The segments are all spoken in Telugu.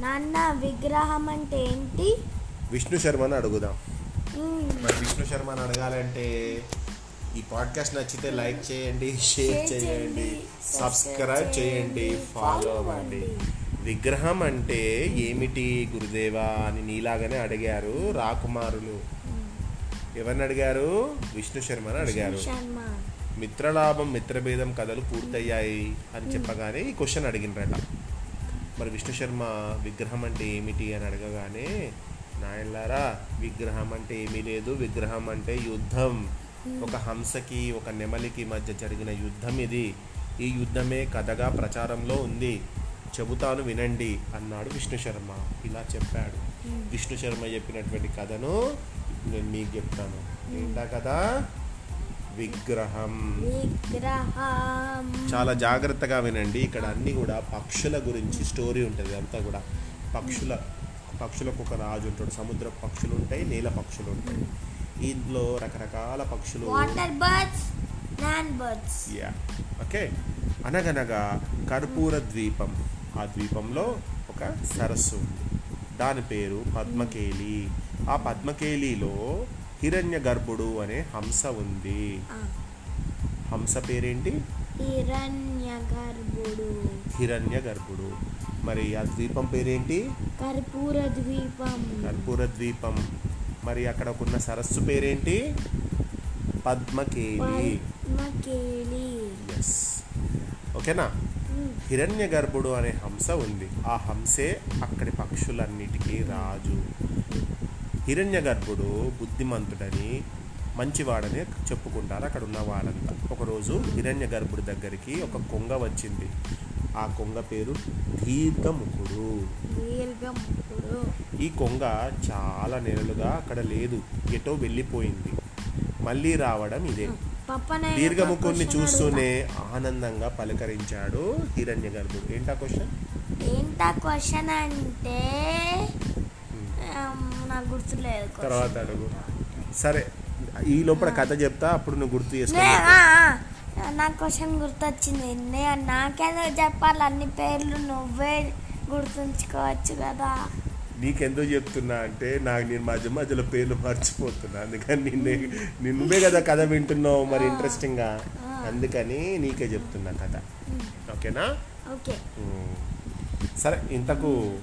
నాన్న విగ్రహం అంటే ఏంటి విష్ణు శర్మని అడుగుదాం. మరి విష్ణు శర్మని అడగాలంటే ఈ పాడ్కాస్ట్ నచ్చితే లైక్ చేయండి షేర్ చేయండి సబ్స్క్రైబ్ చేయండి ఫాలో అవ్వండి. విగ్రహం అంటే ఏమిటి గురుదేవా అని నీలాగానే అడిగారు రాకుమారులు. ఎవరిని అడిగారు? విష్ణు శర్మని అడిగారు. మిత్రలాభం మిత్రభేదం కథలు పూర్తయ్యాయి అని చెప్పగానే ఈ క్వశ్చన్ అడిగినరట. మరి విష్ణు శర్మ విగ్రహం అంటే ఏమిటి అని అడగగానే నాయన్లారా విగ్రహం అంటే ఏమీ లేదు. విగ్రహం అంటే యుద్ధం. ఒక హంసకి ఒక నెమలికి మధ్య జరిగిన యుద్ధం ఇది. ఈ యుద్ధమే కథగా ప్రచారంలో ఉంది. చెబుతాను వినండి అన్నాడు విష్ణు శర్మ. ఇలా చెప్పాడు. విష్ణు శర్మ చెప్పినటువంటి కథను నేను మీకు చెప్తాను. ఏంటా కదా విగ్రహం. విగ్రహం. చాలా జాగ్రత్తగా వినండి. ఇక్కడ అన్ని కూడా పక్షుల గురించి స్టోరీ ఉంటుంది అంతా కూడా. పక్షుల పక్షులకు ఒక రాజు ఉంటాడు సముద్ర పక్షులు ఉంటాయి నీల పక్షులు ఉంటాయి. ఇందులో రకరకాల పక్షులు. Water birds land birds yeah okay అనగనగా కర్పూర ద్వీపం. ఆ ద్వీపంలో ఒక సరస్సు ఉంది. దాని పేరు పద్మకేలి. ఆ పద్మకేలిలో హిరణ్య గర్భుడు అనే హంస ఉంది. హంస పేరేంటి? హిరణ్య గర్భుడు. హిరణ్య గర్భుడు. మరి ఆ ద్వీపం పేరేంటి? కర్పూర ద్వీపం. కర్పూర ద్వీపం. మరి అక్కడ ఉన్న సరస్సు పేరేంటి? పద్మకేలి. ఎస్ ఓకేనా? హిరణ్య గర్భుడు అనే హంస ఉంది. ఆ హంసే అక్కడి పక్షులన్నిటికీ రాజు. హిరణ్య గర్భుడు బుద్ధిమంతుడని మంచివాడని చెప్పుకుంటారు. అక్కడ ఉన్న వాళ్ళంతా. ఒకరోజు హిరణ్య గర్భుడి దగ్గరికి ఒక కొంగ వచ్చింది. ఆ కొంగ పేరు దీర్ఘముఖుడు. ఈ కొంగ చాలా నెలలుగా అక్కడ లేదు. ఎటో వెళ్ళిపోయింది. మళ్ళీ రావడం ఇదే. దీర్ఘముఖుడిని చూస్తూనే ఆనందంగా పలకరించాడు హిరణ్య గర్భుడు ఏంటా క్వశ్చన్? ఏంటా క్వశ్చన్ అంటే నాకు గుర్తులేదు. తర్వాత అడుగు. సరే ఈ లోపల కథ చెప్తా అప్పుడు నువ్వు గుర్తు చేసుకో నా క్వశ్చన్ గుర్తొచ్చింది. నాకేదో చెప్పాలి? అన్ని పేర్లు నువ్వే గుర్తుంచుకోవచ్చు కదా. నీకెందుకు చెప్తున్నా అంటే నాకు నేను మధ్య మధ్యలో పేర్లు మర్చిపోతున్నా. అందుకని నిన్నే నీ- నువ్వే కదా కథ వింటున్నావు మరి ఇంట్రెస్టింగ్గా అందుకని నీకే చెప్తున్నా కథ. ఓకేనా? ఓకే. సరే ఇంతకు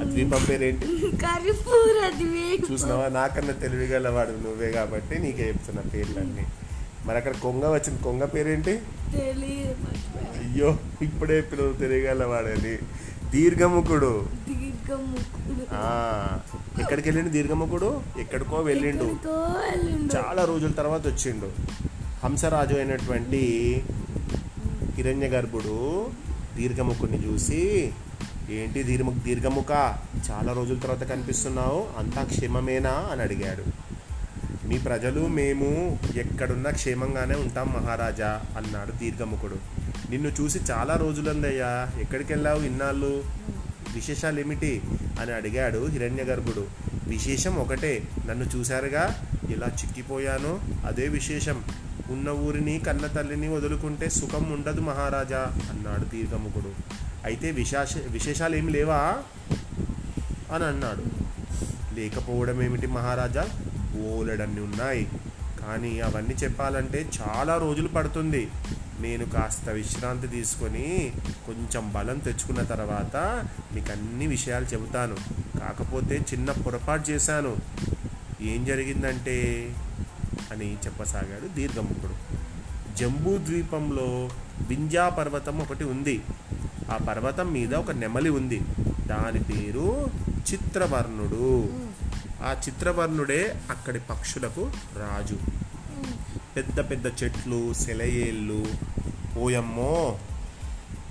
ఆ ద్వీపం పేరేంటి కర్పూర ద్వీపం చూసినావా? నాకన్నా తెలివిగలవాడు నువ్వే కాబట్టి నీకే చెప్తున్నా పేర్లన్నీ. మరి అక్కడ కొంగ వచ్చింది. కొంగ పేరేంటి. అయ్యో ఇప్పుడే పిల్లలు తెలియగలవాడని దీర్ఘముఖుడు. దీర్ఘముఖుడు. ఎక్కడికి వెళ్ళిండు దీర్ఘముఖుడు? ఎక్కడికో వెళ్ళిండు. ఎక్కడికో వెళ్ళిండు. చాలా రోజుల తర్వాత వచ్చిండు. హంసరాజు అయినటువంటి హిరణ్య గర్భుడు దీర్ఘముఖుడిని చూసి ఏంటి దీర్ఘ దీర్ఘముఖ? చాలా రోజుల తర్వాత కనిపిస్తున్నావు అంతా క్షేమమేనా? అని అడిగాడు. మీ ప్రజలు మేము ఎక్కడున్నా క్షేమంగానే ఉంటాం మహారాజా అన్నాడు దీర్ఘముఖుడు. నిన్ను చూసి చాలా రోజులందయ్యా ఎక్కడికి వెళ్ళావు ఇన్నాళ్ళు? విశేషాలు ఏమిటి అని అడిగాడు హిరణ్య గర్భుడు విశేషం ఒకటే నన్ను చూశారుగా? ఇలా చిక్కిపోయాను? అదే విశేషం. ఉన్న ఊరిని కన్న తల్లిని వదులుకుంటే సుఖం ఉండదు మహారాజా అన్నాడు దీర్ఘముఖుడు అయితే విశేష విశేషాలు ఏమి లేవా? అని అన్నాడు. లేకపోవడం ఏమిటి మహారాజా? ఓలెడన్ని ఉన్నాయి. కానీ అవన్నీ చెప్పాలంటే చాలా రోజులు పడుతుంది. నేను కాస్త విశ్రాంతి తీసుకొని కొంచెం బలం తెచ్చుకున్న తర్వాత మీకు అన్ని విషయాలు చెబుతాను. కాకపోతే చిన్న పొరపాటు చేశాను. ఏం జరిగిందంటే అని చెప్పసాగాడు దీర్ఘముఖుడు. జంబూ ద్వీపంలో వింజా పర్వతం ఒకటి ఉంది. ఆ పర్వతం మీద ఒక నెమలి ఉంది. దాని పేరు చిత్రవర్ణుడు. ఆ చిత్రవర్ణుడే అక్కడి పక్షులకు రాజు. పెద్ద పెద్ద చెట్లు సెలయేళ్ళు. ఓయమ్మో!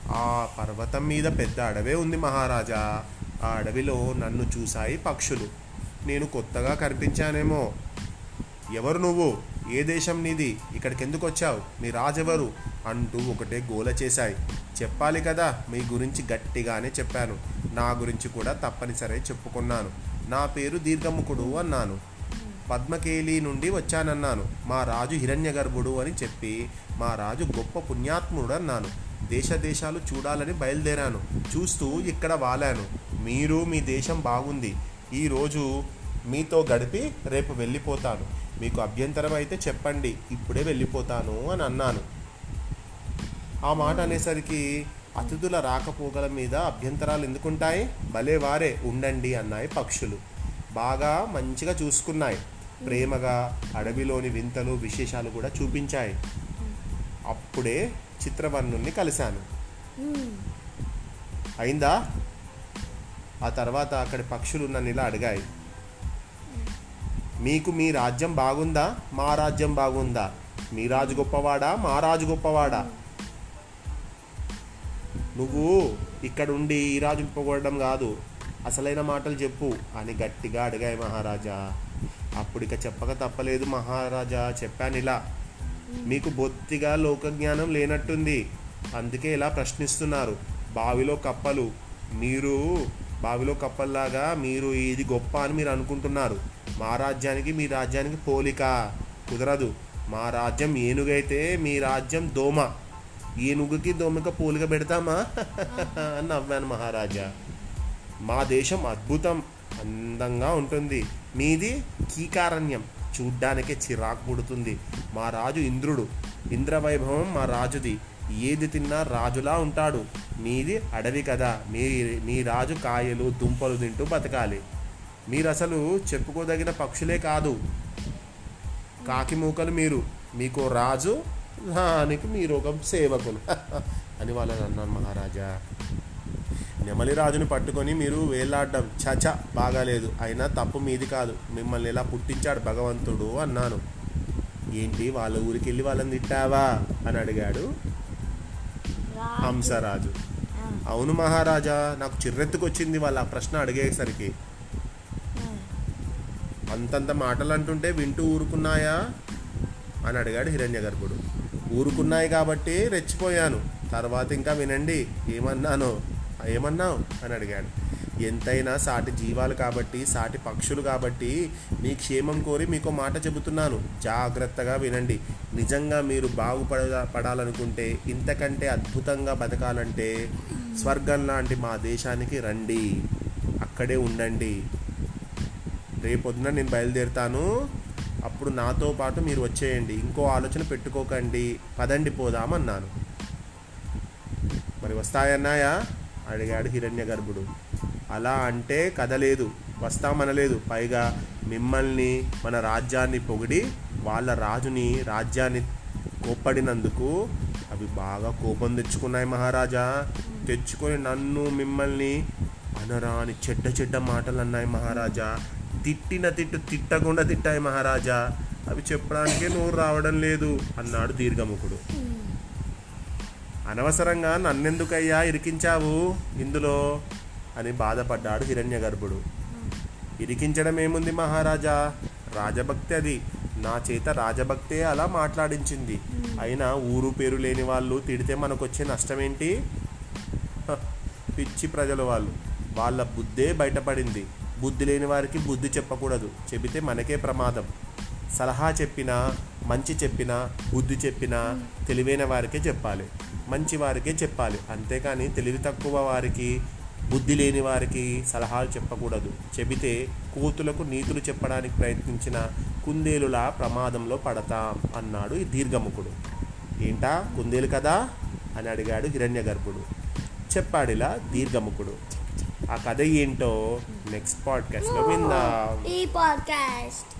ఆ పర్వతం మీద పెద్ద అడవే ఉంది మహారాజా. ఆ అడవిలో నన్ను చూశాయి పక్షులు. నేను కొత్తగా కనిపించానేమో. ఎవరు నువ్వు? ఏ దేశం నీది? ఇక్కడికి ఎందుకు వచ్చావు మీ రాజెవరు? అంటూ ఒకటే గోల చేశాయి. చెప్పాలి కదా మీ గురించి గట్టిగానే చెప్పాను. నా గురించి కూడా తప్పనిసరి చెప్పుకున్నాను. నా పేరు దీర్ఘముఖుడు అన్నాను. పద్మకేలి నుండి వచ్చానన్నాను. మా రాజు హిరణ్యగర్భుడు అని చెప్పి మా రాజు గొప్ప పుణ్యాత్ముడు అన్నాను. దేశ దేశాలు చూడాలని బయలుదేరాను. చూస్తూ ఇక్కడ వాలాను. మీరు మీ దేశం బాగుంది. ఈరోజు మీతో గడిపి రేపు వెళ్ళిపోతాను. మీకు అభ్యంతరం అయితే చెప్పండి ఇప్పుడే వెళ్ళిపోతాను అని అన్నాను. ఆ మాట అనేసరికి అతిథుల రాకపోకల మీద అభ్యంతరాలు ఎందుకుంటాయి? భలే వారే ఉండండి అన్నాయి పక్షులు. బాగా మంచిగా చూసుకున్నాయి. ప్రేమగా అడవిలోని వింతలు విశేషాలు కూడా చూపించాయి. అప్పుడే చిత్రవర్ణుణ్ణి కలిశాను. అయిందా? ఆ తర్వాత అక్కడి పక్షులు నన్ను ఇలా అడిగాయి. మీకు మీ రాజ్యం బాగుందా? మా రాజ్యం బాగుందా? మీ రాజు గొప్పవాడా? మా రాజు గొప్పవాడా? నువ్వు ఇక్కడ ఉండి ఈ రాజు పొగడడం కాదు. అసలైన మాటలు చెప్పు అని గట్టిగా అడిగాయి మహారాజా. అప్పుడు ఇక చెప్పక తప్పలేదు మహారాజా. చెప్పాను ఇలా. మీకు బొత్తిగా లోకజ్ఞానం లేనట్టుంది. అందుకే ఇలా ప్రశ్నిస్తున్నారు. బావిలో కప్పలు. మీరు బావిలో కప్పల్లాగా మీరు ఇది గొప్ప అని మీరు అనుకుంటున్నారు. మా రాజ్యానికి మీ రాజ్యానికి పోలిక కుదరదు. మా రాజ్యం ఏనుగైతే మీ రాజ్యం దోమ. ఏనుగుకి దోమక పోలిక పెడతామా? అని నవ్వాను మహారాజా. మా దేశం అద్భుతం అందంగా ఉంటుంది. మీది కీకారణ్యం. చూడ్డానికే చిరాకు పుడుతుంది. మా రాజు ఇంద్రుడు. ఇంద్రవైభవం మా రాజుది. ఏది తిన్నా రాజులా ఉంటాడు. మీది అడవి కదా. మీ మీ రాజు కాయలు దుంపలు తింటూ బతకాలి. మీరు అసలు చెప్పుకోదగిన పక్షులే కాదు. కాకి మూకలు మీరు. మీకు రాజు దానికి మీరు ఒక సేవకులు. అని వాళ్ళని అన్నాను మహారాజా. నెమలి రాజుని పట్టుకొని మీరు వేలాడడం చచ బాగాలేదు. అయినా తప్పు మీది కాదు. మిమ్మల్ని ఇలా పుట్టించాడు భగవంతుడు అన్నాను. ఏంటి వాళ్ళ ఊరికి వెళ్ళి వాళ్ళని తిట్టావా? అని అడిగాడు రాజు. హంసరాజు. అవును మహారాజా నాకు చిర్రెత్తుకొచ్చింది వాళ్ళ ప్రశ్న అడిగేసరికి. అంతంత మాటలు అంటుంటే వింటూ ఊరుకున్నాయా? అని అడిగాడు హిరణ్య గర్భుడు. ఊరుకున్నాయి కాబట్టి రెచ్చిపోయాను. తర్వాత ఇంకా వినండి ఏమన్నాను? ఏమన్నావు? అని అడిగాడు. ఎంతైనా సాటి జీవాలు కాబట్టి సాటి పక్షులు కాబట్టి మీ క్షేమం కోరి మీకు మాట చెబుతున్నాను. జాగ్రత్తగా వినండి. నిజంగా మీరు బాగుపడ పడాలనుకుంటే ఇంతకంటే అద్భుతంగా బతకాలంటే స్వర్గం లాంటి మా దేశానికి రండి. అక్కడే ఉండండి. రేపొద్దున నేను బయలుదేరుతాను. అప్పుడు నాతో పాటు మీరు వచ్చేయండి. ఇంకో ఆలోచన పెట్టుకోకండి. పదండి పోదామన్నాను. మరి వస్తాయన్నాయా? అడిగాడు హిరణ్య గర్భుడు అలా అంటే కదలేదు. వస్తామనలేదు. పైగా మిమ్మల్ని మన రాజ్యాన్ని పొగిడి వాళ్ళ రాజుని రాజ్యాన్ని కోప్పడినందుకు అవి బాగా కోపం తెచ్చుకున్నాయి మహారాజా. తెచ్చుకొని నన్ను మిమ్మల్ని అనరాని చెడ్డ చెడ్డ మాటలు అన్నాయి మహారాజా. తిట్టిన తిట్టు తిట్టకుండా తిట్టాయి మహారాజా. అవి చెప్పడానికే నోరు రావడం లేదు అన్నాడు దీర్ఘముఖుడు. అనవసరంగా నన్నెందుకయ్యా ఇరికించావు ఇందులో అని బాధపడ్డాడు హిరణ్య గర్భుడు ఇరికించడం ఏముంది మహారాజా? రాజభక్తి అది. నా చేత రాజభక్తే అలా మాట్లాడించింది. అయినా ఊరు పేరు లేని వాళ్ళు తిడితే మనకొచ్చే నష్టం ఏంటి పిచ్చి ప్రజలు వాళ్ళు. వాళ్ళ బుద్ధే బయటపడింది. బుద్ధి లేని వారికి బుద్ధి చెప్పకూడదు. చెబితే మనకే ప్రమాదం. సలహా చెప్పినా మంచి చెప్పినా బుద్ధి చెప్పినా తెలివైన వారికే చెప్పాలి. మంచి వారికే చెప్పాలి. అంతేకాని తెలివి తక్కువ వారికి బుద్ధి లేని వారికి సలహాలు చెప్పకూడదు. చెబితే కోతులకు నీతులు చెప్పడానికి ప్రయత్నించిన కుందేలులా ప్రమాదంలో పడతాం అన్నాడు ఈ దీర్ఘముఖుడు. ఏంటా? కుందేలు కదా? అని అడిగాడు హిరణ్య గర్భుడు చెప్పాడిలా దీర్ఘముఖుడు. ఆ కథ ఏంటో నెక్స్ట్ పాడ్కాస్ట్లో విందాం. ఈ పాడ్కాస్ట్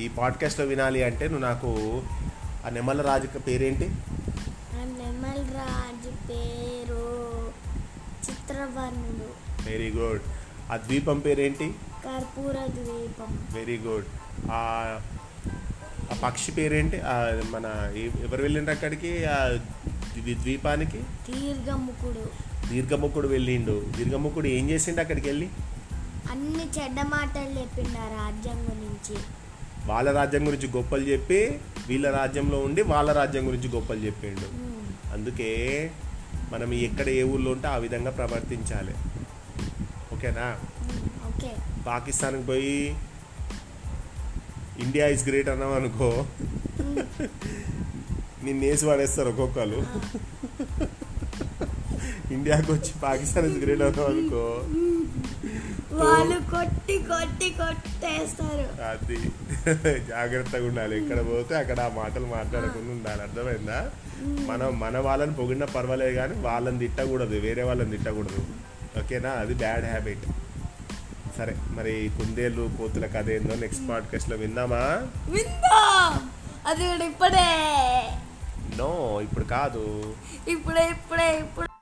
ఈ పాడ్కాస్ట్లో వినాలి అంటే నువ్వు నాకు ఆ నెమల రాజు పేరేంటి? నెమల్ రాజు పేరు చిత్రవర్ణుడు. వెరీ గుడ్ ఆ ద్వీపం పేరేంటి? కర్పూర ద్వీపం. వెరీ గుడ్ ఆ ఆ పక్షి పేరేంటి? మన ఎవరు వెళ్ళిండ్రు అక్కడికి? ఆ ద్వీ- ద్వీపానికి? దీర్ఘముఖుడు. దీర్ఘముఖుడు వెళ్ళిండు. దీర్ఘముఖుడు ఏం చేసిండు అక్కడికి వెళ్ళి? అన్ని చెడ్డ మాటలు చెప్పిండు ఆ రాజ్యం గురించి. వాళ్ళ రాజ్యం గురించి గొప్పలు చెప్పి వీళ్ళ రాజ్యంలో ఉండి వాళ్ళ రాజ్యం గురించి గొప్పలు చెప్పిండు. అందుకే మనం ఎక్కడ ఏ ఊళ్ళో ఉంటే ఆ విధంగా ప్రవర్తించాలి. ఓకేనా? పాకిస్తాన్కి పోయి ఇండియా ఇస్ గ్రేట్ అన్నాం అనుకో. నిన్ను వేసి పడేస్తారు ఒక్కొక్కరు. ఇండియాకి వచ్చి పాకిస్తాన్ గ్రేట్ అవుతాం అనుకో. వాళ్ళు కొట్టి కొట్టి కొట్టేస్తారు. అది. జాగ్రత్తగా ఉండాలి. ఎక్కడ పోతే అక్కడ ఆ మాటలు మాట్లాడకుండా ఉండాలి. అర్థమైందా? మనం మన వాళ్ళని పొగిడినా పర్వాలేదు కానీ వాళ్ళని తిట్టకూడదు. వేరే వాళ్ళని తిట్టకూడదు. ఓకేనా? అది బ్యాడ్ హ్యాబిట్. సరే మరి కుందేళ్ళు కోతుల కథ ఏందో నెక్స్ట్ పాడ్కాస్ట్లో విందామా? విందాం? అది ఇప్పుడే. నో ఇప్పుడు కాదు. ఇప్పుడే ఇప్పుడే ఇప్పుడు.